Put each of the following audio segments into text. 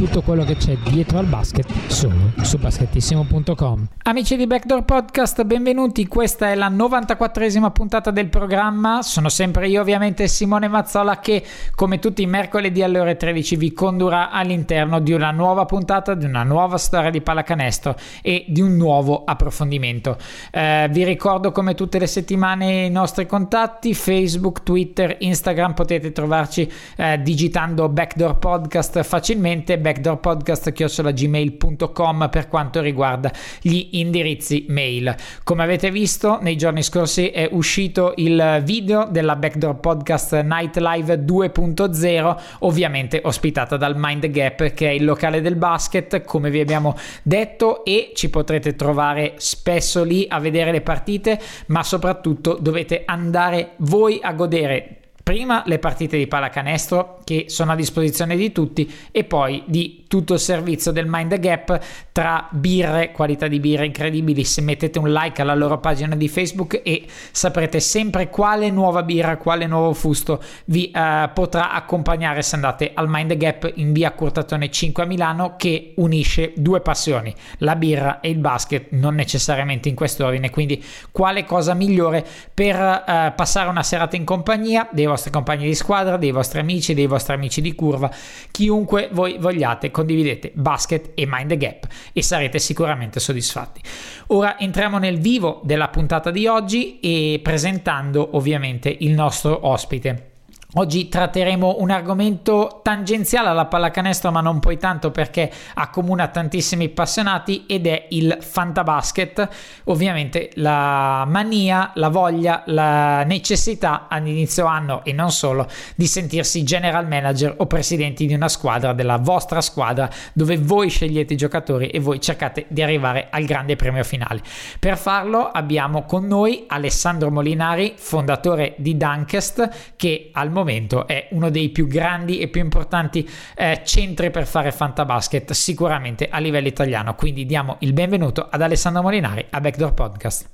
tutto quello che c'è dietro al basket solo su basketissimo.com. Amici di Backdoor Podcast, benvenuti, questa è la 94esima puntata del programma, sono sempre io ovviamente Simone Mazzola che come tutti i mercoledì alle ore 13 vi condurrà all'interno di una nuova puntata, di una nuova storia di pallacanestro e di un nuovo approfondimento. Eh, vi ricordo come tutte le settimane i nostri contatti, Facebook, Twitter, Instagram, potete trovarci eh, digitando Backdoor Podcast facilmente backdoorpodcast.gmail.com per quanto riguarda gli indirizzi mail. Come avete visto nei giorni scorsi è uscito il video della Backdoor Podcast Night Live 2.0 ovviamente ospitata dal Mind Gap che è il locale del basket come vi abbiamo detto e ci potrete trovare spesso lì a vedere le partite ma soprattutto dovete andare voi a godere prima le partite di pallacanestro che sono a disposizione di tutti e poi di tutto il servizio del Mind Gap tra birre, qualità di birre incredibili. Se mettete un like alla loro pagina di Facebook e saprete sempre quale nuova birra, quale nuovo fusto vi eh, potrà accompagnare se andate al Mind Gap in via Curtatone 5 a Milano che unisce due passioni, la birra e il basket, non necessariamente in quest'ordine. Quindi quale cosa migliore per eh, passare una serata in compagnia dei vostri compagni di squadra, dei vostri amici, dei vostri amici di curva, chiunque voi vogliate, condividete basket e mind the gap e sarete sicuramente soddisfatti. Ora entriamo nel vivo della puntata di oggi e presentando ovviamente il nostro ospite. Oggi tratteremo un argomento tangenziale alla pallacanestro, ma non poi tanto perché accomuna tantissimi appassionati ed è il fantabasket. Ovviamente la mania, la voglia, la necessità all'inizio anno e non solo di sentirsi general manager o presidenti di una squadra, della vostra squadra, dove voi scegliete i giocatori e voi cercate di arrivare al grande premio finale. Per farlo abbiamo con noi Alessandro Molinari, fondatore di Dunkest, che al momento momento è uno dei più grandi e più importanti eh, centri per fare fantabasket sicuramente a livello italiano. Quindi diamo il benvenuto ad Alessandro Molinari a Backdoor Podcast.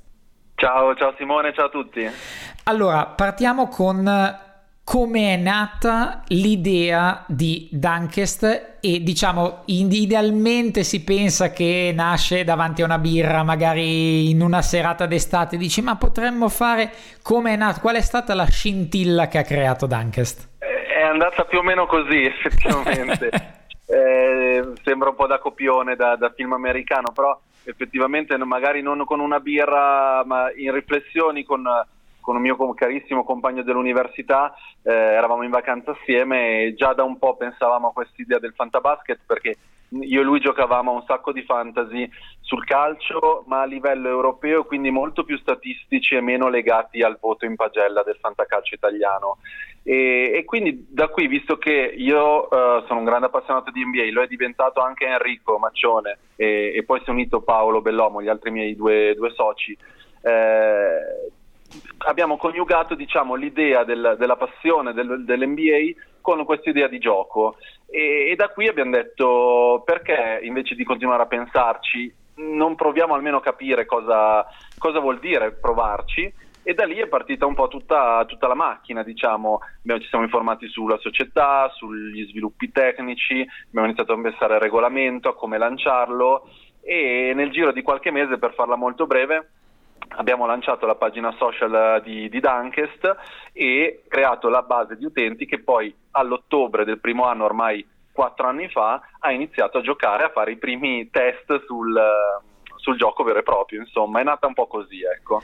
Ciao, ciao Simone, ciao a tutti. Allora, partiamo con come è nata l'idea di Dunkest e diciamo idealmente si pensa che nasce davanti a una birra magari in una serata d'estate dici ma potremmo fare come è nato qual è stata la scintilla che ha creato Dunkest? È andata più o meno così effettivamente eh, sembra un po' da copione da, da film americano però effettivamente magari non con una birra ma in riflessioni con con un mio carissimo compagno dell'università, eh, eravamo in vacanza assieme e già da un po' pensavamo a quest'idea del fantabasket perché io e lui giocavamo un sacco di fantasy sul calcio, ma a livello europeo, quindi molto più statistici e meno legati al voto in pagella del fantacalcio italiano. E, e quindi da qui, visto che io uh, sono un grande appassionato di NBA, lo è diventato anche Enrico Maccione e, e poi si è unito Paolo Bellomo, gli altri miei due, due soci. Eh, abbiamo coniugato diciamo, l'idea del, della passione del, dell'NBA con questa idea di gioco. E, e, da qui abbiamo detto perché invece di continuare a pensarci non proviamo almeno a capire cosa, cosa vuol dire provarci. E da lì è partita un po' tutta, tutta la macchina, diciamo. Abbiamo, ci siamo informati sulla società, sugli sviluppi tecnici, abbiamo iniziato a pensare al regolamento, a come lanciarlo. E nel giro di qualche mese, per farla molto breve, abbiamo lanciato la pagina social di, di Dunkest e creato la base di utenti che poi all'ottobre del primo anno, ormai quattro anni fa, ha iniziato a giocare, a fare i primi test sul, sul gioco vero e proprio. Insomma, è nata un po' così, ecco.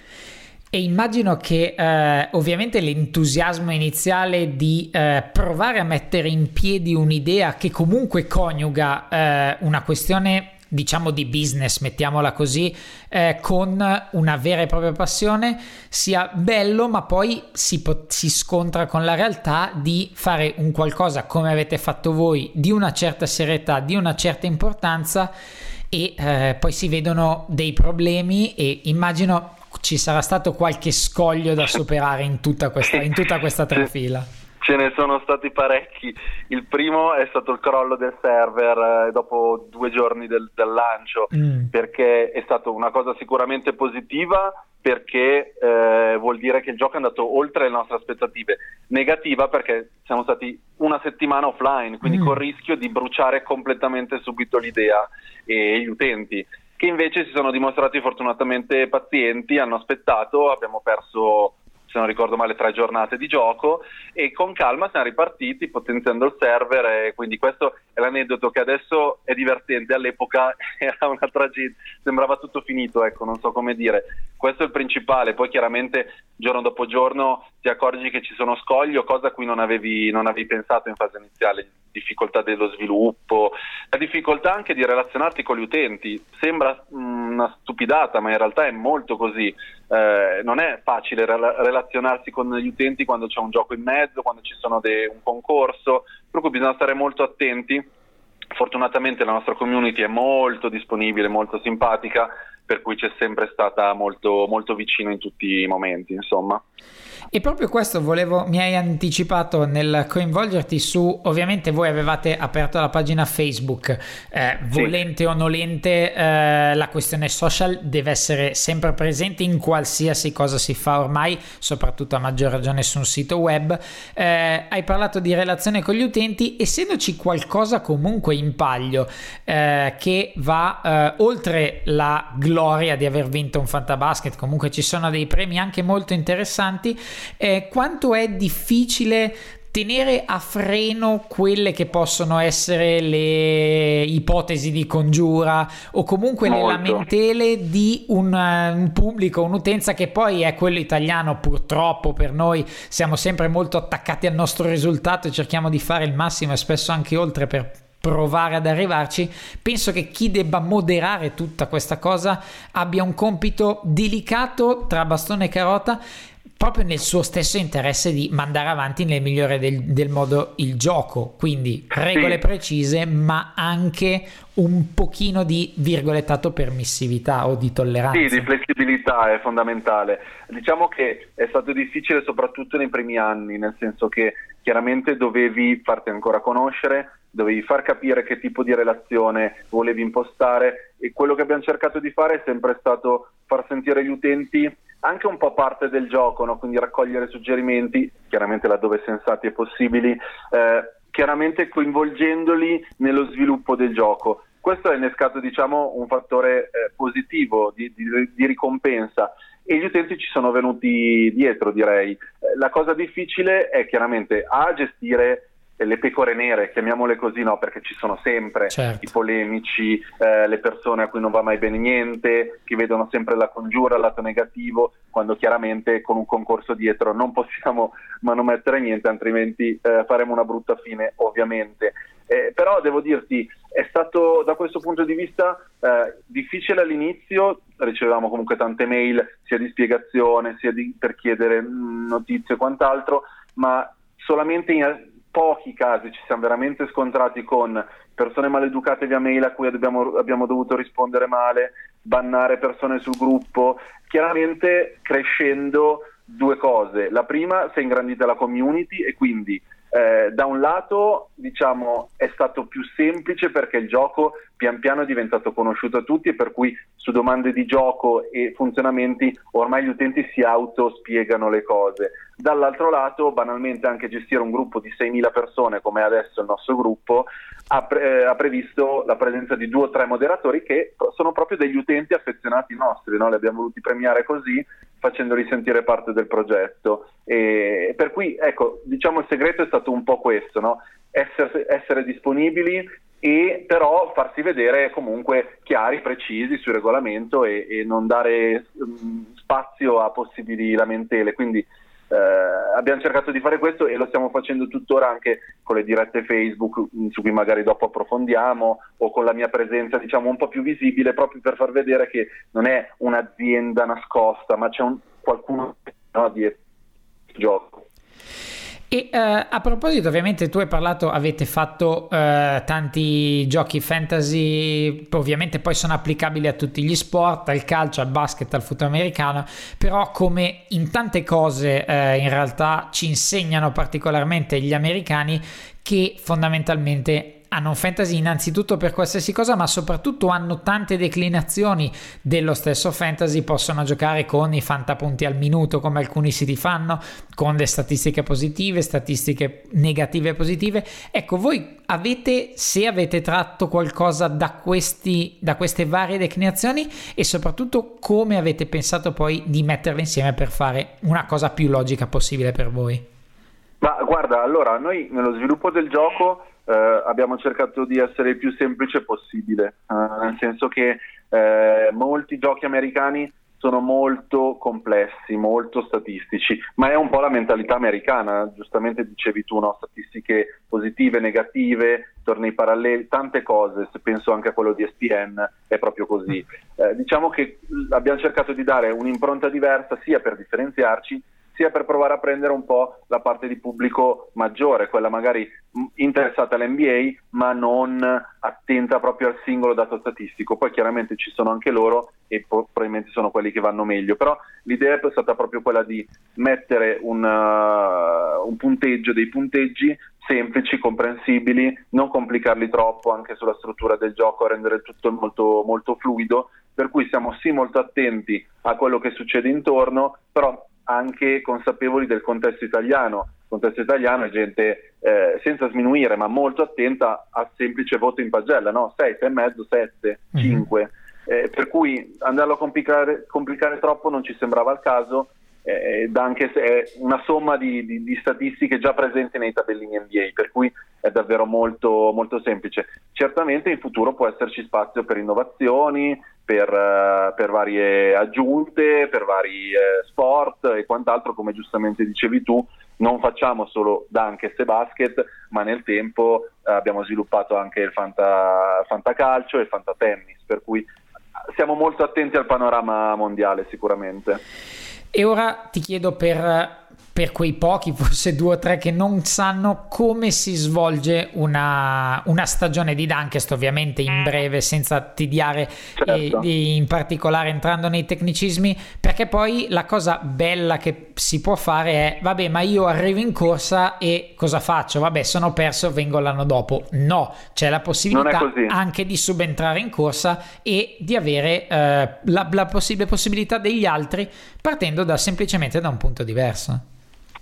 E immagino che eh, ovviamente l'entusiasmo iniziale di eh, provare a mettere in piedi un'idea che comunque coniuga eh, una questione diciamo di business, mettiamola così, eh, con una vera e propria passione, sia bello, ma poi si, pot- si scontra con la realtà di fare un qualcosa come avete fatto voi, di una certa serietà, di una certa importanza e eh, poi si vedono dei problemi e immagino ci sarà stato qualche scoglio da superare in tutta questa, in tutta questa trafila. Ce ne sono stati parecchi. Il primo è stato il crollo del server eh, dopo due giorni del, del lancio, mm. perché è stata una cosa sicuramente positiva, perché eh, vuol dire che il gioco è andato oltre le nostre aspettative. Negativa perché siamo stati una settimana offline, quindi mm. con il rischio di bruciare completamente subito l'idea e gli utenti, che invece si sono dimostrati fortunatamente pazienti, hanno aspettato, abbiamo perso se non ricordo male, tre giornate di gioco e con calma siamo ripartiti potenziando il server e quindi questo è l'aneddoto che adesso è divertente, all'epoca era una tragedia, sembrava tutto finito, ecco, non so come dire. Questo è il principale, poi chiaramente giorno dopo giorno ti accorgi che ci sono scogli o cose a cui non avevi, non avevi pensato in fase iniziale, difficoltà dello sviluppo, la difficoltà anche di relazionarti con gli utenti. Sembra una stupidata, ma in realtà è molto così. Eh, non è facile rela- relazionarsi con gli utenti quando c'è un gioco in mezzo, quando ci sono de- un concorso, per cui bisogna stare molto attenti. Fortunatamente la nostra community è molto disponibile, molto simpatica, per cui c'è sempre stata molto, molto vicino in tutti i momenti, insomma. E proprio questo volevo, mi hai anticipato nel coinvolgerti su, ovviamente voi avevate aperto la pagina Facebook, eh, volente sì. o nolente eh, la questione social deve essere sempre presente in qualsiasi cosa si fa ormai, soprattutto a maggior ragione su un sito web. Eh, hai parlato di relazione con gli utenti, essendoci qualcosa comunque in palio eh, che va eh, oltre la gloria di aver vinto un Fantabasket, comunque ci sono dei premi anche molto interessanti eh, quanto è difficile tenere a freno quelle che possono essere le ipotesi di congiura o comunque Molto. le lamentele di un, uh, un, pubblico, un'utenza che poi è quello italiano purtroppo per noi siamo sempre molto attaccati al nostro risultato e cerchiamo di fare il massimo e spesso anche oltre per provare ad arrivarci, penso che chi debba moderare tutta questa cosa abbia un compito delicato tra bastone e carota proprio nel suo stesso interesse di mandare avanti nel migliore del, del modo il gioco, quindi regole sì. precise ma anche un pochino di virgolettato permissività o di tolleranza. Sì, di flessibilità è fondamentale. Diciamo che è stato difficile soprattutto nei primi anni, nel senso che chiaramente dovevi farti ancora conoscere, dovevi far capire che tipo di relazione volevi impostare e quello che abbiamo cercato di fare è sempre stato far sentire gli utenti anche un po' parte del gioco, no? quindi raccogliere suggerimenti, chiaramente laddove sensati e possibili, eh, chiaramente coinvolgendoli nello sviluppo del gioco. Questo ha innescato diciamo, un fattore eh, positivo di, di, di, ricompensa e gli utenti ci sono venuti dietro, direi. Eh, la cosa difficile è chiaramente a gestire le pecore nere, chiamiamole così, no, perché ci sono sempre certo. i polemici, eh, le persone a cui non va mai bene niente, che vedono sempre la congiura, il lato negativo, quando chiaramente con un concorso dietro non possiamo manomettere niente, altrimenti eh, faremo una brutta fine, ovviamente. Eh, però devo dirti, è stato da questo punto di vista eh, difficile all'inizio, ricevevamo comunque tante mail sia di spiegazione sia di, per chiedere mh, mm, notizie e quant'altro, ma solamente in pochi casi ci siamo veramente scontrati con persone maleducate via mail a cui abbiamo, abbiamo dovuto rispondere male, bannare persone sul gruppo, chiaramente crescendo due cose. La prima si è ingrandita la community e quindi eh, da un lato diciamo, è stato più semplice perché il gioco pian piano è diventato conosciuto a tutti e per cui su domande di gioco e funzionamenti ormai gli utenti si autospiegano le cose. Dall'altro lato, banalmente, anche gestire un gruppo di 6.000 persone, come adesso il nostro gruppo, ha, pre- eh, ha, previsto la presenza di due o tre moderatori che sono proprio degli utenti affezionati nostri, no? li abbiamo voluti premiare così, facendoli sentire parte del progetto. E per cui, ecco, diciamo il segreto è stato un po' questo, no? essere, essere disponibili e però farsi vedere comunque chiari, precisi sul regolamento e, e non dare um, spazio a possibili lamentele. Quindi eh, abbiamo cercato di fare questo e lo stiamo facendo tuttora anche con le dirette Facebook mm, su cui magari dopo approfondiamo o con la mia presenza diciamo un po' più visibile proprio per far vedere che non è un'azienda nascosta ma c'è un, qualcuno no, dietro gioco. E uh, a proposito, ovviamente tu hai parlato, avete fatto uh, tanti giochi fantasy, ovviamente poi sono applicabili a tutti gli sport, al calcio, al basket, al football americano, però come in tante cose uh, in realtà ci insegnano particolarmente gli americani che fondamentalmente hanno un fantasy innanzitutto per qualsiasi cosa, ma soprattutto hanno tante declinazioni dello stesso fantasy, possono giocare con i fantapunti al minuto come alcuni siti fanno, con le statistiche positive, statistiche negative e positive. Ecco, voi avete, se avete tratto qualcosa da, questi, da queste varie declinazioni e soprattutto come avete pensato poi di metterle insieme per fare una cosa più logica possibile per voi. Ma guarda, allora noi nello sviluppo del gioco eh, abbiamo cercato di essere il più semplice possibile, eh, nel senso che eh, molti giochi americani sono molto complessi, molto statistici, ma è un po' la mentalità americana, giustamente dicevi tu, no? statistiche positive, negative, tornei paralleli, tante cose, se penso anche a quello di SPN è proprio così. Eh, diciamo che abbiamo cercato di dare un'impronta diversa sia per differenziarci, sia per provare a prendere un po' la parte di pubblico maggiore, quella magari interessata all'NBA ma non attenta proprio al singolo dato statistico. Poi chiaramente ci sono anche loro e probabilmente sono quelli che vanno meglio, però l'idea è stata proprio quella di mettere un, uh, un punteggio, dei punteggi semplici, comprensibili, non complicarli troppo anche sulla struttura del gioco, rendere tutto molto, molto fluido, per cui siamo sì molto attenti a quello che succede intorno, però anche consapevoli del contesto italiano. Il contesto italiano è gente eh, senza sminuire, ma molto attenta al semplice voto in pagella, no? 6, 6,5, 7, 5. Eh, per cui andarlo a complicare, complicare, troppo non ci sembrava il caso, eh, anche se è una somma di, di, di, statistiche già presenti nei tabellini NBA, per cui è davvero molto, molto semplice. Certamente in futuro può esserci spazio per innovazioni, per, uh, per, varie aggiunte, per vari uh, sport e quant'altro, come giustamente dicevi tu, non facciamo solo Dunkes e basket, ma nel tempo uh, abbiamo sviluppato anche il fanta, fantacalcio e il fantatennis, per cui siamo molto attenti al panorama mondiale sicuramente. E ora ti chiedo per per quei pochi, forse due o tre, che non sanno come si svolge una, una stagione di Dunkest, ovviamente in mm. breve, senza tediare certo. eh, in particolare entrando nei tecnicismi, perché poi la cosa bella che si può fare è, vabbè, ma io arrivo in corsa e cosa faccio? Vabbè, sono perso, vengo l'anno dopo. No, c'è la possibilità anche di subentrare in corsa e di avere eh, la, la possibile possibilità degli altri partendo da, semplicemente da un punto diverso.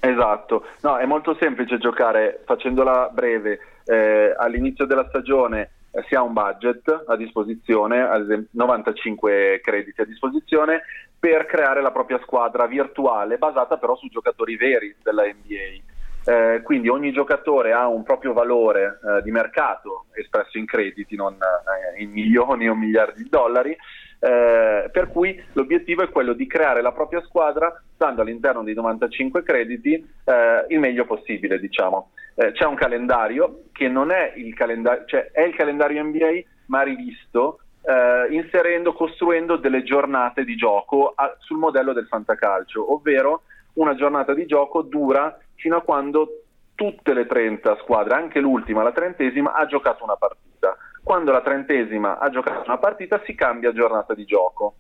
Esatto, no, è molto semplice giocare facendola breve. Eh, all'inizio della stagione eh, si ha un budget a disposizione, ad esempio 95 crediti a disposizione, per creare la propria squadra virtuale basata però su giocatori veri della NBA. Eh, quindi ogni giocatore ha un proprio valore eh, di mercato espresso in crediti, non eh, in milioni o miliardi di dollari, eh, per cui l'obiettivo è quello di creare la propria squadra stando all'interno dei 95 crediti eh, il meglio possibile, diciamo. Eh, c'è un calendario che non è il calendario, cioè è il calendario NBA ma rivisto eh, inserendo, costruendo delle giornate di gioco a, sul modello del fantacalcio, ovvero una giornata di gioco dura fino a quando tutte le 30 squadre, anche l'ultima, la trentesima, ha giocato una partita quando la trentesima ha giocato una partita si cambia giornata di gioco.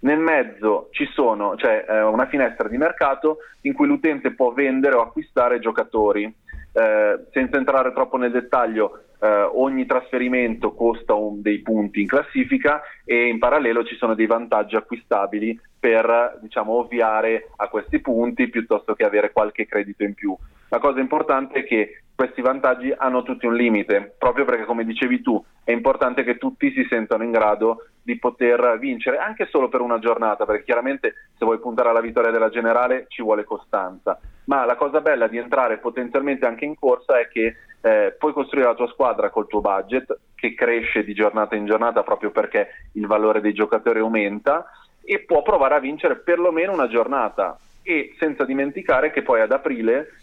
Nel mezzo c'è eh, una finestra di mercato in cui l'utente può vendere o acquistare giocatori. Eh, senza entrare troppo nel dettaglio, eh, ogni trasferimento costa un, dei punti in classifica e in parallelo ci sono dei vantaggi acquistabili per diciamo, ovviare a questi punti piuttosto che avere qualche credito in più. La cosa importante è che questi vantaggi hanno tutti un limite, proprio perché come dicevi tu è importante che tutti si sentano in grado di poter vincere anche solo per una giornata, perché chiaramente se vuoi puntare alla vittoria della generale ci vuole costanza, ma la cosa bella di entrare potenzialmente anche in corsa è che eh, puoi costruire la tua squadra col tuo budget che cresce di giornata in giornata proprio perché il valore dei giocatori aumenta e può provare a vincere perlomeno una giornata e senza dimenticare che poi ad aprile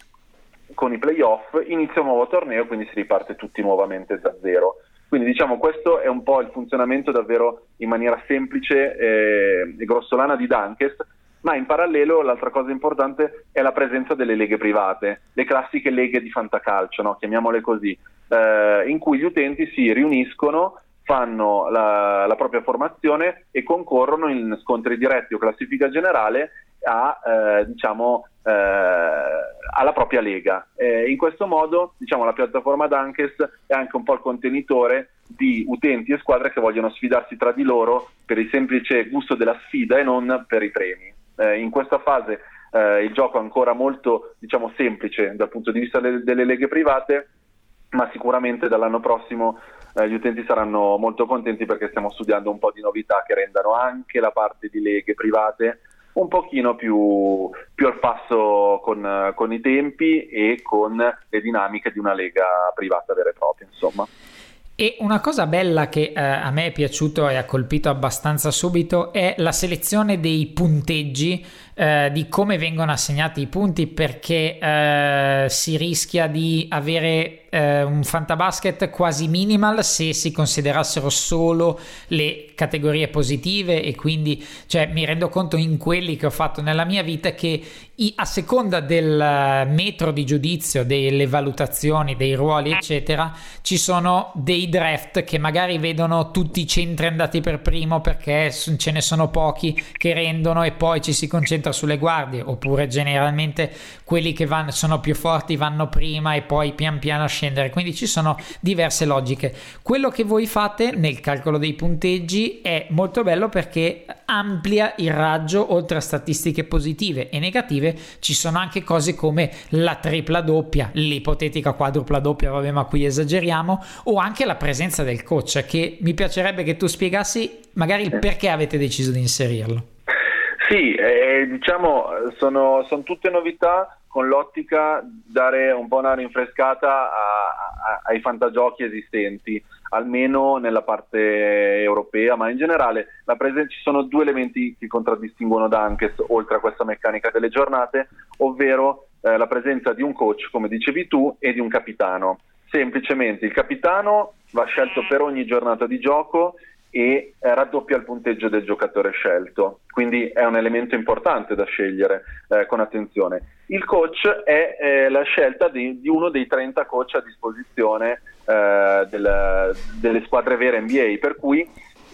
con i playoff inizia un nuovo torneo, quindi si riparte tutti nuovamente da zero. Quindi diciamo questo è un po' il funzionamento davvero in maniera semplice eh, e grossolana di Dunkest, ma in parallelo l'altra cosa importante è la presenza delle leghe private, le classiche leghe di fantacalcio, no? chiamiamole così, eh, in cui gli utenti si riuniscono fanno la, la, propria formazione e concorrono in scontri diretti o classifica generale a, eh, diciamo, eh, alla propria lega. Eh, in questo modo diciamo, la piattaforma Dunkes è anche un po' il contenitore di utenti e squadre che vogliono sfidarsi tra di loro per il semplice gusto della sfida e non per i premi. Eh, in questa fase eh, il gioco è ancora molto diciamo, semplice dal punto di vista delle, delle leghe private, ma sicuramente dall'anno prossimo eh, gli utenti saranno molto contenti perché stiamo studiando un po' di novità che rendano anche la parte di leghe private un pochino più, più al passo con, con, i tempi e con le dinamiche di una lega privata vera e propria, insomma. E una cosa bella che eh, a me è piaciuto e ha colpito abbastanza subito è la selezione dei punteggi, eh, di come vengono assegnati i punti, perché eh, si rischia di avere eh, un fantabasket quasi minimal se si considerassero solo le categorie positive. E quindi cioè, mi rendo conto in quelli che ho fatto nella mia vita che i, a seconda del metro di giudizio, delle valutazioni, dei ruoli eccetera, ci sono dei draft che magari vedono tutti i centri andati per primo perché ce ne sono pochi che rendono e poi ci si concentra sulle guardie oppure generalmente quelli che vanno, sono più forti vanno prima e poi pian piano scendere, quindi ci sono diverse logiche. Quello che voi fate nel calcolo dei punteggi è molto bello perché amplia il raggio oltre a statistiche positive e negative, ci sono anche cose come la tripla doppia, l'ipotetica quadrupla doppia, vabbè ma qui esageriamo, o anche la presenza del coach che mi piacerebbe che tu spiegassi magari il perché avete deciso di inserirlo. Sì, eh, diciamo sono, sono tutte novità con l'ottica dare un po' una rinfrescata a, a, ai fantagiochi esistenti, almeno nella parte europea, ma in generale presen- ci sono due elementi che contraddistinguono Dankes, oltre a questa meccanica delle giornate, ovvero eh, la presenza di un coach, come dicevi tu, e di un capitano. Semplicemente il capitano va scelto per ogni giornata di gioco e raddoppia il punteggio del giocatore scelto, quindi è un elemento importante da scegliere eh, con attenzione. Il coach è eh, la scelta di, di, uno dei 30 coach a disposizione eh, del, delle squadre vere NBA, per cui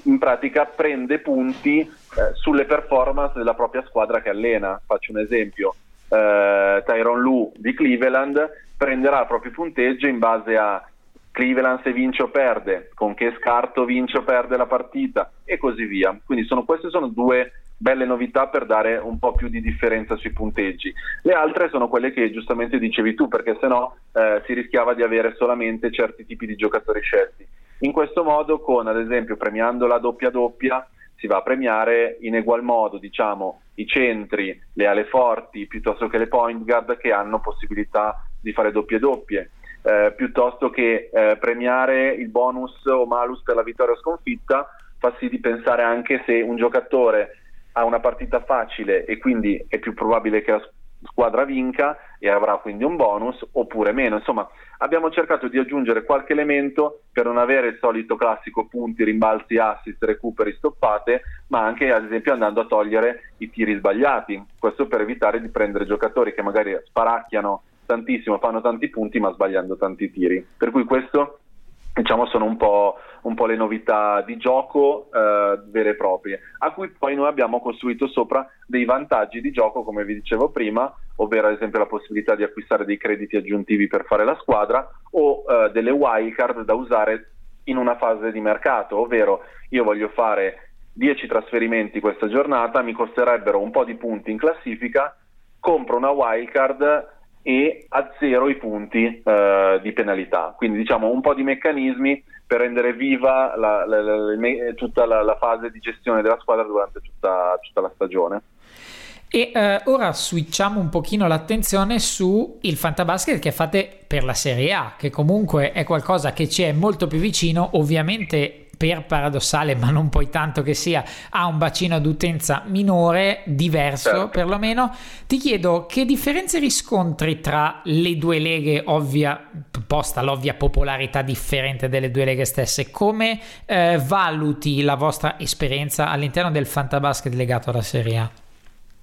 in pratica prende punti eh, sulle performance della propria squadra che allena. Faccio un esempio, eh, Tyron Lu di Cleveland prenderà il proprio punteggio in base a Cleveland se vince o perde, con che scarto vince o perde la partita e così via. Quindi sono, queste sono due belle novità per dare un po' più di differenza sui punteggi. Le altre sono quelle che giustamente dicevi tu, perché sennò eh, si rischiava di avere solamente certi tipi di giocatori scelti. In questo modo, con ad esempio premiando la doppia doppia, si va a premiare in egual modo, diciamo, i centri, le ale forti, piuttosto che le point guard che hanno possibilità di fare doppie doppie eh, piuttosto che eh, premiare il bonus o malus per la vittoria o sconfitta, fa sì di pensare anche se un giocatore ha una partita facile e quindi è più probabile che la squadra vinca e avrà quindi un bonus oppure meno. Insomma, abbiamo cercato di aggiungere qualche elemento per non avere il solito classico punti, rimbalzi, assist, recuperi, stoppate, ma anche ad esempio andando a togliere i tiri sbagliati. Questo per evitare di prendere giocatori che magari sparacchiano tantissimo, fanno tanti punti ma sbagliando tanti tiri. Per cui questo diciamo sono un po', un po', le novità di gioco eh, vere e proprie, a cui poi noi abbiamo costruito sopra dei vantaggi di gioco, come vi dicevo prima, ovvero ad esempio la possibilità di acquistare dei crediti aggiuntivi per fare la squadra o eh, delle wildcard da usare in una fase di mercato, ovvero io voglio fare 10 trasferimenti questa giornata, mi costerebbero un po' di punti in classifica, compro una wildcard e a zero i punti eh, di penalità. Quindi diciamo un po' di meccanismi per rendere viva la, la, la, tutta la, fase di gestione della squadra durante tutta, tutta la stagione. E eh, ora switchiamo un pochino l'attenzione su il fantabasket che fate per la Serie A, che comunque è qualcosa che ci è molto più vicino, ovviamente per paradossale, ma non poi tanto che sia, ha un bacino d'utenza minore, diverso certo. perlomeno. Ti chiedo che differenze riscontri tra le due leghe, ovvia, posta l'ovvia popolarità differente delle due leghe stesse, come eh, valuti la vostra esperienza all'interno del fantabasket legato alla Serie A?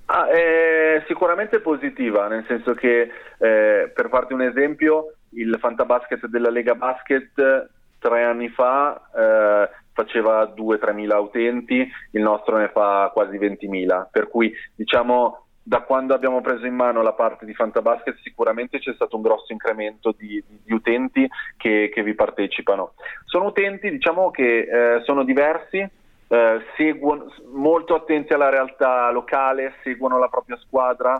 Ah, è sicuramente positiva, nel senso che eh, per farti un esempio, il Fantabasket della Lega Basket tre anni fa eh, faceva 2-3 mila utenti, il nostro ne fa quasi 20 mila, per cui diciamo da quando abbiamo preso in mano la parte di Fantabasket sicuramente c'è stato un grosso incremento di, di, di utenti che, che, vi partecipano. Sono utenti diciamo che eh, sono diversi, eh, seguono, molto attenti alla realtà locale, seguono la propria squadra,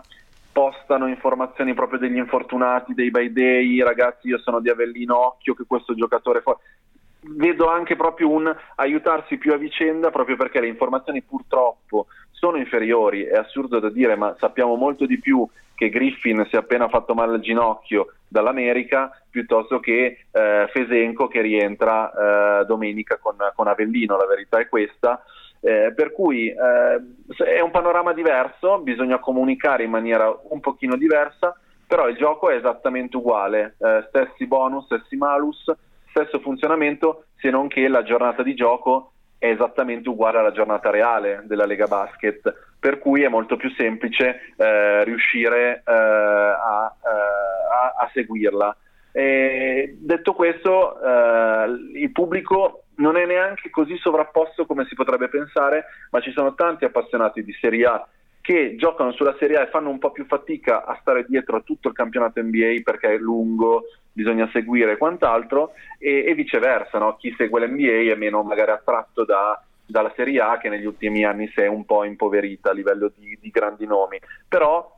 postano informazioni proprio degli infortunati, dei by day, ragazzi io sono di Avellino, occhio che questo giocatore fa vedo anche proprio un aiutarsi più a vicenda proprio perché le informazioni purtroppo sono inferiori, è assurdo da dire, ma sappiamo molto di più che Griffin si è appena fatto male al ginocchio dall'America piuttosto che eh, Fesenco che rientra eh, domenica con, con, Avellino, la verità è questa. Eh, per cui eh, è un panorama diverso, bisogna comunicare in maniera un pochino diversa, però il gioco è esattamente uguale, eh, stessi bonus, stessi malus, stesso funzionamento, se non che la giornata di gioco è esattamente uguale alla giornata reale della Lega Basket, per cui è molto più semplice eh, riuscire eh, a, eh, a, a, seguirla. E detto questo, eh, il pubblico non è neanche così sovrapposto come si potrebbe pensare, ma ci sono tanti appassionati di Serie A che giocano sulla Serie A e fanno un po' più fatica a stare dietro a tutto il campionato NBA perché è lungo, bisogna seguire quant'altro, e, e viceversa, no? chi segue l'NBA è meno magari attratto da, dalla Serie A che negli ultimi anni si è un po' impoverita a livello di, di grandi nomi. Però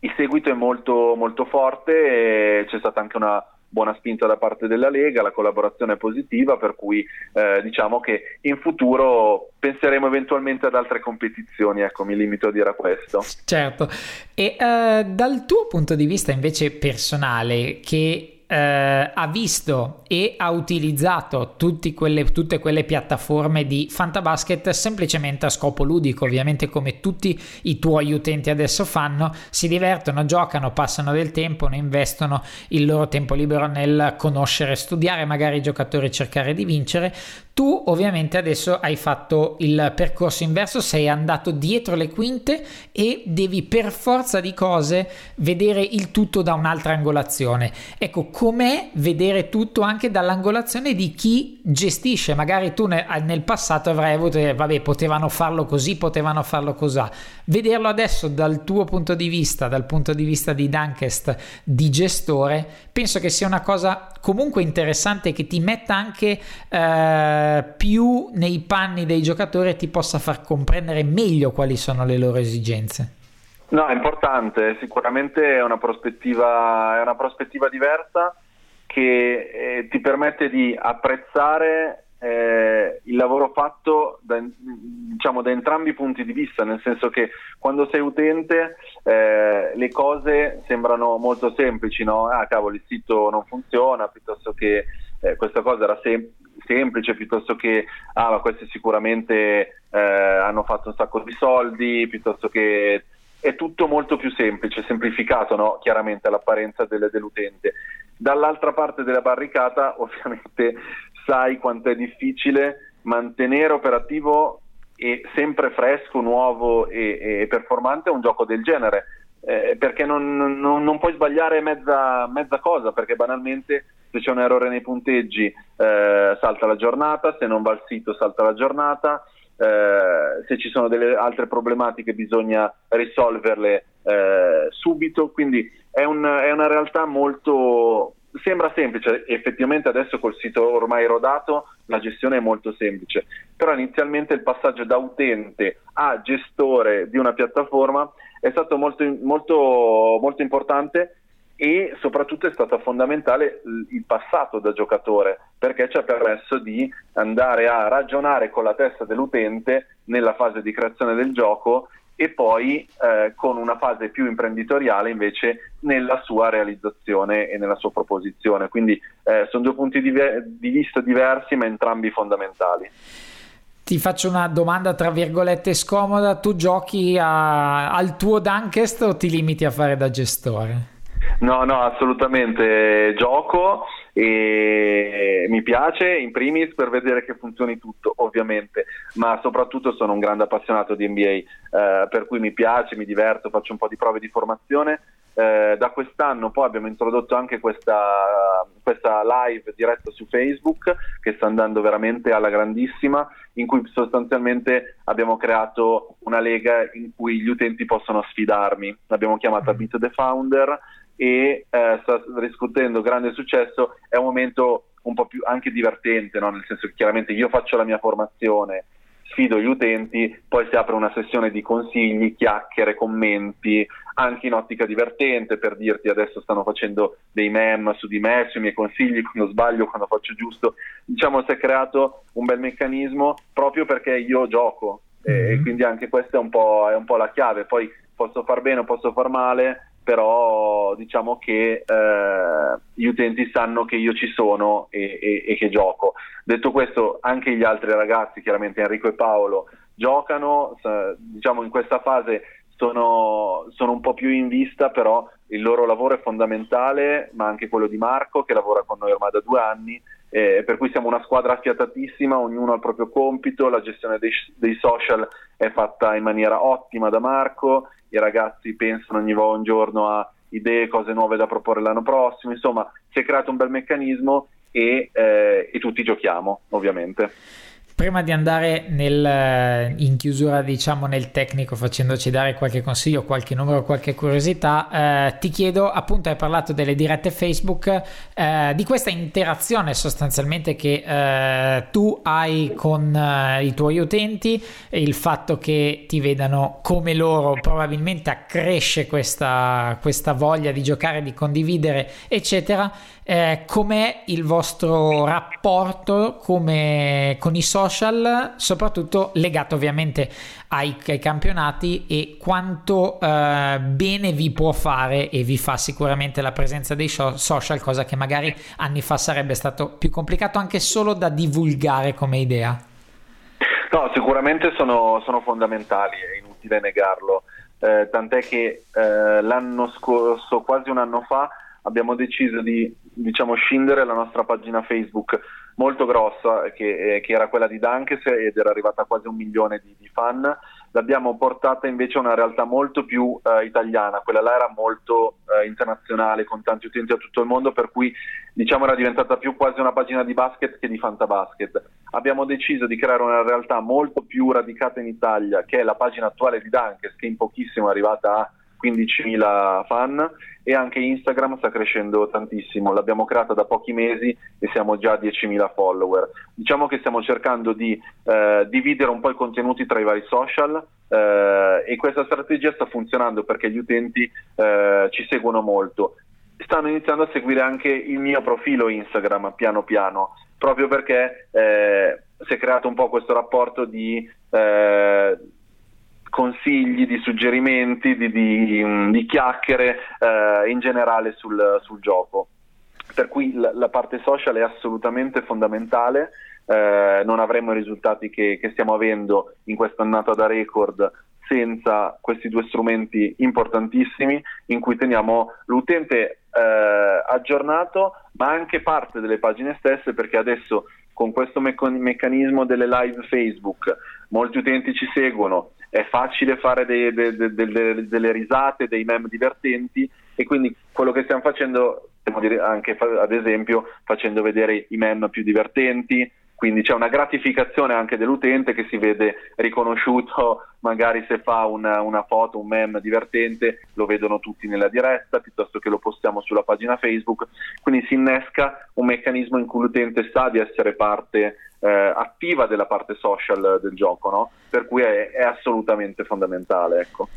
il seguito è molto, molto forte e c'è stata anche una buona spinta da parte della Lega, la collaborazione è positiva, per cui eh, diciamo che in futuro penseremo eventualmente ad altre competizioni, ecco, mi limito a dire questo. Certo, e uh, dal tuo punto di vista invece personale, che eh, ha visto e ha utilizzato quelle, tutte quelle piattaforme di Fantabasket semplicemente a scopo ludico, ovviamente come tutti i tuoi utenti adesso fanno, si divertono, giocano, passano del tempo, ne investono il loro tempo libero nel conoscere, studiare magari i giocatori, cercare di vincere. Tu ovviamente adesso hai fatto il percorso inverso, sei andato dietro le quinte e devi per forza di cose vedere il tutto da un'altra angolazione. Ecco, com'è vedere tutto anche dall'angolazione di chi gestisce? Magari tu nel passato avrai avuto, eh, vabbè, potevano farlo così, potevano farlo così. Vederlo adesso dal tuo punto di vista, dal punto di vista di Dunkest, di gestore, penso che sia una cosa comunque interessante che ti metta anche... Eh, più nei panni dei giocatori e ti possa far comprendere meglio quali sono le loro esigenze. No, è importante, sicuramente è una prospettiva, è una prospettiva diversa che eh, ti permette di apprezzare eh, il lavoro fatto da, diciamo, da, entrambi i punti di vista, nel senso che quando sei utente eh, le cose sembrano molto semplici, no? Ah cavolo, il sito non funziona, piuttosto che eh, questa cosa era sem- semplice piuttosto che ah ma questi sicuramente eh, hanno fatto un sacco di soldi piuttosto che è tutto molto più semplice, semplificato no? chiaramente all'apparenza del, dell'utente. Dall'altra parte della barricata ovviamente sai quanto è difficile mantenere operativo e sempre fresco, nuovo e, e performante un gioco del genere. Eh, perché non, non, non, puoi sbagliare mezza, mezza cosa, perché banalmente se c'è un errore nei punteggi eh, salta la giornata, se non va al sito salta la giornata, eh, se ci sono delle altre problematiche bisogna risolverle eh, subito, quindi è, un, è, una realtà molto... Sembra semplice, effettivamente adesso col sito ormai rodato la gestione è molto semplice, però inizialmente il passaggio da utente a gestore di una piattaforma è stato molto, molto, molto importante e soprattutto è stato fondamentale il passato da giocatore perché ci ha permesso di andare a ragionare con la testa dell'utente nella fase di creazione del gioco e poi eh, con una fase più imprenditoriale invece nella sua realizzazione e nella sua proposizione. Quindi eh, sono due punti di, di vista diversi ma entrambi fondamentali. Ti faccio una domanda tra virgolette scomoda, tu giochi a, al tuo Dunkest o ti limiti a fare da gestore? No, no, assolutamente. Gioco e mi piace in primis per vedere che funzioni tutto ovviamente ma soprattutto sono un grande appassionato di NBA eh, per cui mi piace, mi diverto, faccio un po' di prove di formazione eh, da quest'anno poi abbiamo introdotto anche questa, questa live diretta su Facebook che sta andando veramente alla grandissima in cui sostanzialmente abbiamo creato una lega in cui gli utenti possono sfidarmi l'abbiamo chiamata Beat the Founder e eh, sta riscuotendo grande successo, è un momento un po' più anche divertente, no? nel senso che chiaramente io faccio la mia formazione, sfido gli utenti, poi si apre una sessione di consigli, chiacchiere, commenti, anche in ottica divertente, per dirti adesso stanno facendo dei meme su di me, sui miei consigli, quando sbaglio, quando faccio giusto. Diciamo si è creato un bel meccanismo proprio perché io gioco mm-hmm. e quindi anche questa è un, è un po' la chiave. Poi posso far bene o posso far male, però diciamo che eh, gli utenti sanno che io ci sono e, e, e, che gioco. Detto questo, anche gli altri ragazzi, chiaramente Enrico e Paolo, giocano, diciamo in questa fase sono, sono, un po' più in vista, però il loro lavoro è fondamentale, ma anche quello di Marco che lavora con noi ormai da due anni, eh, per cui siamo una squadra affiatatissima, ognuno ha il proprio compito, la gestione dei, dei social è fatta in maniera ottima da Marco, i ragazzi pensano ogni giorno a idee, cose nuove da proporre l'anno prossimo, insomma si è creato un bel meccanismo e, eh, e tutti giochiamo ovviamente. Prima di andare nel, in chiusura, diciamo nel tecnico, facendoci dare qualche consiglio, qualche numero, qualche curiosità, eh, ti chiedo, appunto, hai parlato delle dirette Facebook, eh, di questa interazione sostanzialmente che eh, tu hai con eh, i tuoi utenti, il fatto che ti vedano come loro, probabilmente accresce questa, questa voglia di giocare, di condividere, eccetera eh, com'è il vostro rapporto come, con i social, soprattutto legato ovviamente ai, ai campionati e quanto eh, bene vi può fare e vi fa sicuramente la presenza dei social, cosa che magari anni fa sarebbe stato più complicato anche solo da divulgare come idea. No, sicuramente sono, sono fondamentali, è inutile negarlo. Eh, tant'è che eh, l'anno scorso, quasi un anno fa, abbiamo deciso di diciamo, scindere la nostra pagina Facebook molto grossa, che, eh, che, era quella di Dankes ed era arrivata a quasi un milione di, di fan, l'abbiamo portata invece a una realtà molto più eh, italiana, quella là era molto eh, internazionale, con tanti utenti a tutto il mondo, per cui diciamo era diventata più quasi una pagina di basket che di fantabasket. Abbiamo deciso di creare una realtà molto più radicata in Italia, che è la pagina attuale di Dankes, che in pochissimo è arrivata a 15.000 fan e anche Instagram sta crescendo tantissimo, l'abbiamo creata da pochi mesi e siamo già a 10.000 follower. Diciamo che stiamo cercando di eh, dividere un po' i contenuti tra i vari social eh, e questa strategia sta funzionando perché gli utenti eh, ci seguono molto. Stanno iniziando a seguire anche il mio profilo Instagram piano piano, proprio perché eh, si è creato un po' questo rapporto di eh, consigli, di suggerimenti, di, di, di chiacchiere eh, in generale sul, sul, gioco. Per cui la, la, parte social è assolutamente fondamentale, eh, non avremmo i risultati che, che stiamo avendo in questa annata da record senza questi due strumenti importantissimi in cui teniamo l'utente eh, aggiornato ma anche parte delle pagine stesse perché adesso con questo meccanismo delle live Facebook molti utenti ci seguono è facile fare dei, de, de, de, delle risate, dei meme divertenti e quindi quello che stiamo facendo, dire anche ad esempio facendo vedere i meme più divertenti, quindi c'è una gratificazione anche dell'utente che si vede riconosciuto magari se fa una, una, foto, un meme divertente, lo vedono tutti nella diretta piuttosto che lo postiamo sulla pagina Facebook, quindi si innesca un meccanismo in cui l'utente sa di essere parte eh, attiva della parte social del gioco, no? per cui è, è assolutamente fondamentale. Ecco.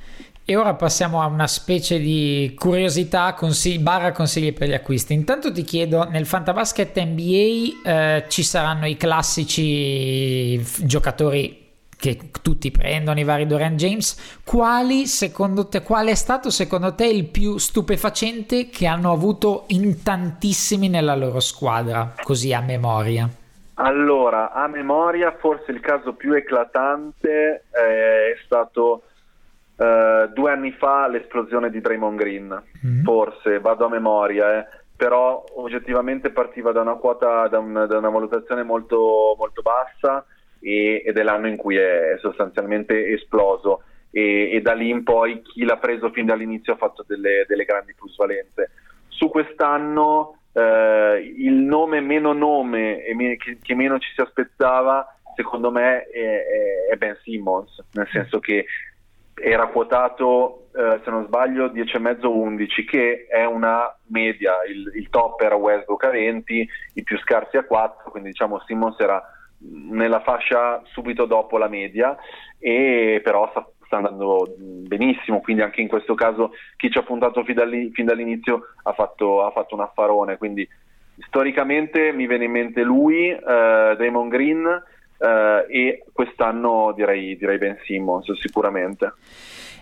E ora passiamo a una specie di curiosità consigli, barra consigli per gli acquisti. Intanto ti chiedo, nel Fantabasket NBA eh, ci saranno i classici giocatori che tutti prendono, i vari Dorian James. Quali secondo te, qual è stato secondo te il più stupefacente che hanno avuto in tantissimi nella loro squadra, così a memoria? Allora, a memoria, forse il caso più eclatante eh, è stato eh, due anni fa l'esplosione di Draymond Green. Mm. Forse, vado a memoria, eh. però oggettivamente partiva da una quota, da, un, da una valutazione molto, molto bassa e, ed è l'anno in cui è sostanzialmente esploso e, e, da lì in poi chi l'ha preso fin dall'inizio ha fatto delle, delle grandi plusvalenze. Su quest'anno eh, il nome meno nome e che, meno ci si aspettava secondo me è, è, Ben Simmons, nel senso che era quotato, eh, se non sbaglio, 10,5-11, che è una media, il, il, top era Westbrook a 20, i più scarsi a 4, quindi diciamo Simmons era nella fascia subito dopo la media, e però sta, andando benissimo, quindi anche in questo caso chi ci ha puntato fin, fin dall'inizio ha fatto, ha fatto, un affarone, quindi storicamente mi viene in mente lui, eh, Damon Green, Uh, e quest'anno direi, direi Ben Simmons sicuramente.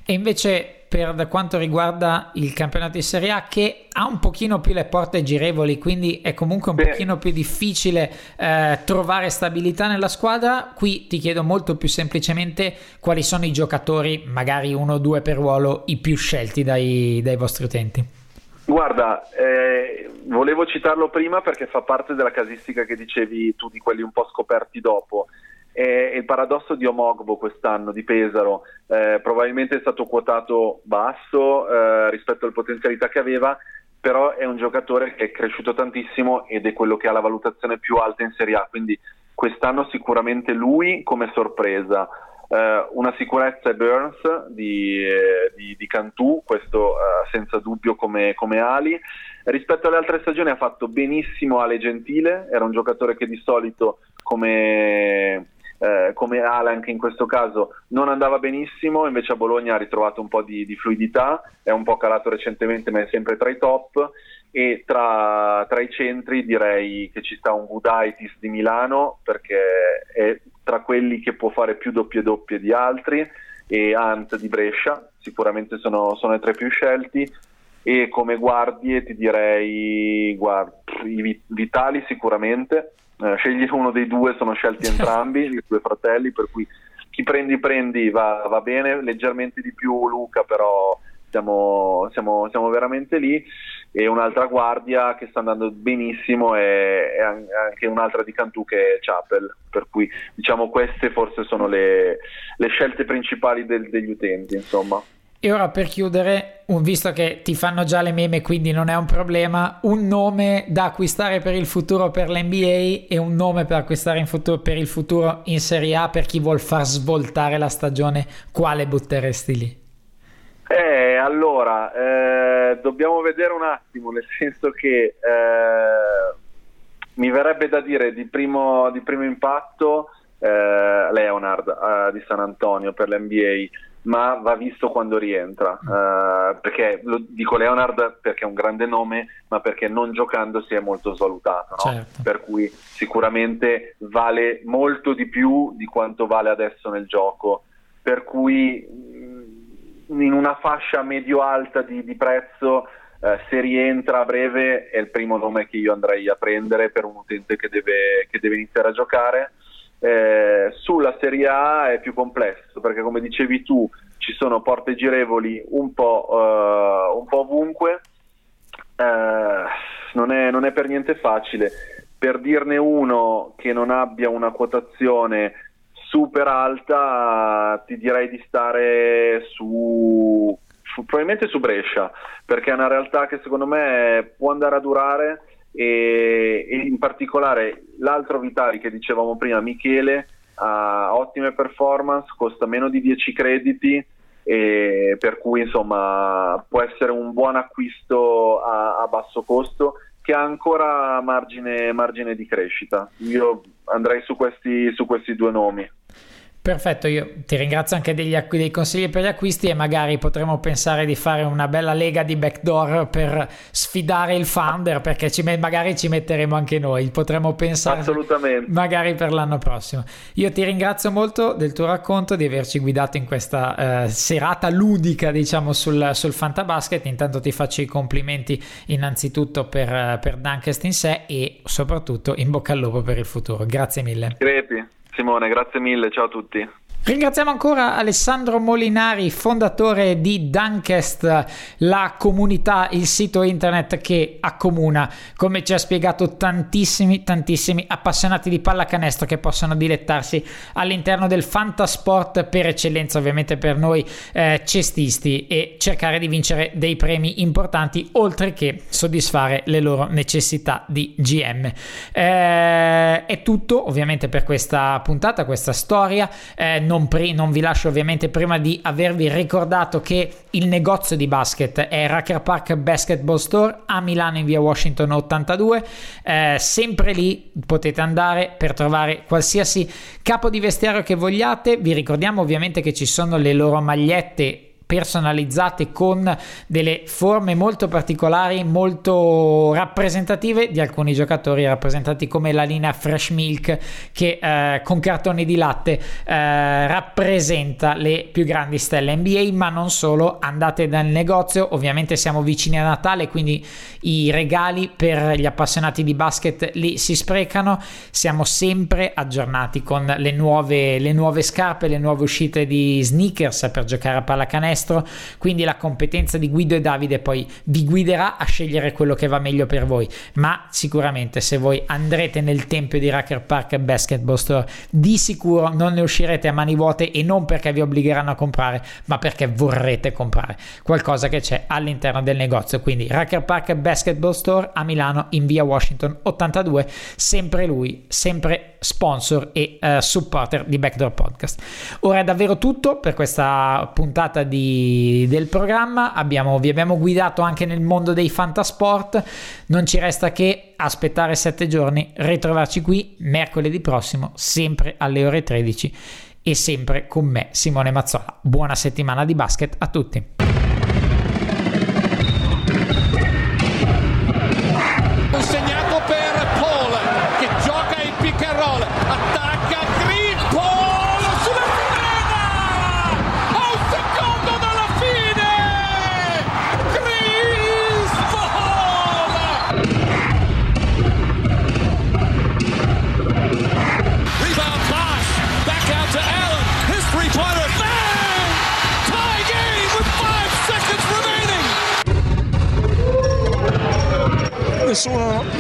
E invece per quanto riguarda il campionato di Serie A che ha un pochino più le porte girevoli, quindi è comunque un Beh. pochino più difficile eh, trovare stabilità nella squadra, qui ti chiedo molto più semplicemente quali sono i giocatori, magari uno o due per ruolo, i più scelti dai, dai vostri utenti. Guarda, eh, volevo citarlo prima perché fa parte della casistica che dicevi tu di quelli un po' scoperti dopo. È il paradosso di Omogbo quest'anno, di Pesaro, eh, probabilmente è stato quotato basso eh, rispetto alle potenzialità che aveva, però è un giocatore che è cresciuto tantissimo ed è quello che ha la valutazione più alta in Serie A, quindi quest'anno sicuramente lui come sorpresa. Uh, una sicurezza è Burns di, eh, di, di Cantù, questo uh, senza dubbio come, come, ali. Rispetto alle altre stagioni ha fatto benissimo Ale Gentile, era un giocatore che di solito come, eh, come Ale anche in questo caso non andava benissimo, invece a Bologna ha ritrovato un po' di, di fluidità, è un po' calato recentemente ma è sempre tra i top e tra, tra, i centri direi che ci sta un Gudaitis di Milano perché è tra quelli che può fare più doppie doppie di altri e Ant di Brescia sicuramente sono, sono i tre più scelti e come guardie ti direi guard, i Vitali sicuramente eh, scegli uno dei due sono scelti entrambi i due fratelli per cui chi prendi prendi va, va bene leggermente di più Luca però siamo, siamo, siamo veramente lì e un'altra guardia che sta andando benissimo è, anche un'altra di Cantù che è Chapel, per cui diciamo queste forse sono le, le scelte principali del, degli utenti insomma. E ora per chiudere, visto che ti fanno già le meme, quindi non è un problema, un nome da acquistare per il futuro per l'NBA e un nome per acquistare futuro, per il futuro in Serie A per chi vuol far svoltare la stagione, quale butteresti lì? Eh, allora, eh, dobbiamo vedere un attimo, nel senso che eh, mi verrebbe da dire di primo, di primo impatto eh, Leonard eh, di San Antonio per l'NBA, ma va visto quando rientra. Eh, perché lo dico Leonard perché è un grande nome, ma perché non giocando si è molto svalutato. No? Certo. Per cui sicuramente vale molto di più di quanto vale adesso nel gioco. Per cui in una fascia medio-alta di, di prezzo, eh, se rientra a breve è il primo nome che io andrei a prendere per un utente che deve, che deve iniziare a giocare. Eh, sulla Serie A è più complesso perché come dicevi tu ci sono porte girevoli un po', uh, un po ovunque, uh, non, è, non è per niente facile. Per dirne uno che non abbia una quotazione super alta, ti direi di stare su, su, probabilmente su Brescia, perché è una realtà che secondo me può andare a durare e, e in particolare l'altro Vitali che dicevamo prima, Michele, ha ottime performance, costa meno di 10 crediti per cui insomma può essere un buon acquisto a, a basso costo che ha ancora margine, margine di crescita. Io andrei su questi, su questi due nomi. Perfetto, io ti ringrazio anche degli, dei consigli per gli acquisti e magari potremo pensare di fare una bella lega di backdoor per sfidare il founder perché ci, magari ci metteremo anche noi, potremmo pensare Assolutamente. magari per l'anno prossimo. Io ti ringrazio molto del tuo racconto, di averci guidato in questa eh, serata ludica diciamo sul, sul Fantabasket, intanto ti faccio i complimenti innanzitutto per, per Dunkest in sé e soprattutto in bocca al lupo per il futuro. Grazie mille. Crepi. Simone, grazie mille, ciao a tutti. Ringraziamo ancora Alessandro Molinari, fondatore di Dunkest, la comunità, il sito internet che accomuna, come ci ha spiegato, tantissimi, tantissimi appassionati di pallacanestro che possono dilettarsi all'interno del fantasport per eccellenza, ovviamente per noi eh, cestisti, e cercare di vincere dei premi importanti, oltre che soddisfare le loro necessità di GM. Eh, è tutto, ovviamente, per questa puntata, questa storia. Eh, non, pre- non, vi lascio ovviamente prima di avervi ricordato che il negozio di basket è Racker Park Basketball Store a Milano in via Washington 82. Eh, sempre lì potete andare per trovare qualsiasi capo di vestiario che vogliate. Vi ricordiamo ovviamente che ci sono le loro magliette personalizzate con delle forme molto particolari, molto rappresentative di alcuni giocatori rappresentati come la linea Fresh Milk che eh, con cartoni di latte eh, rappresenta le più grandi stelle NBA, ma non solo, andate dal negozio, ovviamente siamo vicini a Natale, quindi i regali per gli appassionati di basket lì si sprecano, siamo sempre aggiornati con le nuove, le nuove scarpe, le nuove uscite di sneakers per giocare a pallacanestro maestro, quindi la competenza di Guido e Davide poi vi guiderà a scegliere quello che va meglio per voi, ma sicuramente se voi andrete nel tempio di Racker Park Basketball Store, di sicuro non ne uscirete a mani vuote e non perché vi obbligheranno a comprare, ma perché vorrete comprare qualcosa che c'è all'interno del negozio. Quindi Racker Park Basketball Store a Milano in via Washington 82, sempre lui, sempre sponsor e uh, supporter di Backdoor Podcast. Ora è davvero tutto per questa puntata di del programma. Abbiamo, vi abbiamo guidato anche nel mondo dei fantasport. Non ci resta che aspettare sette giorni, ritrovarci qui mercoledì prossimo, sempre alle ore 13 e sempre con me, Simone Mazzola. Buona settimana di basket a tutti.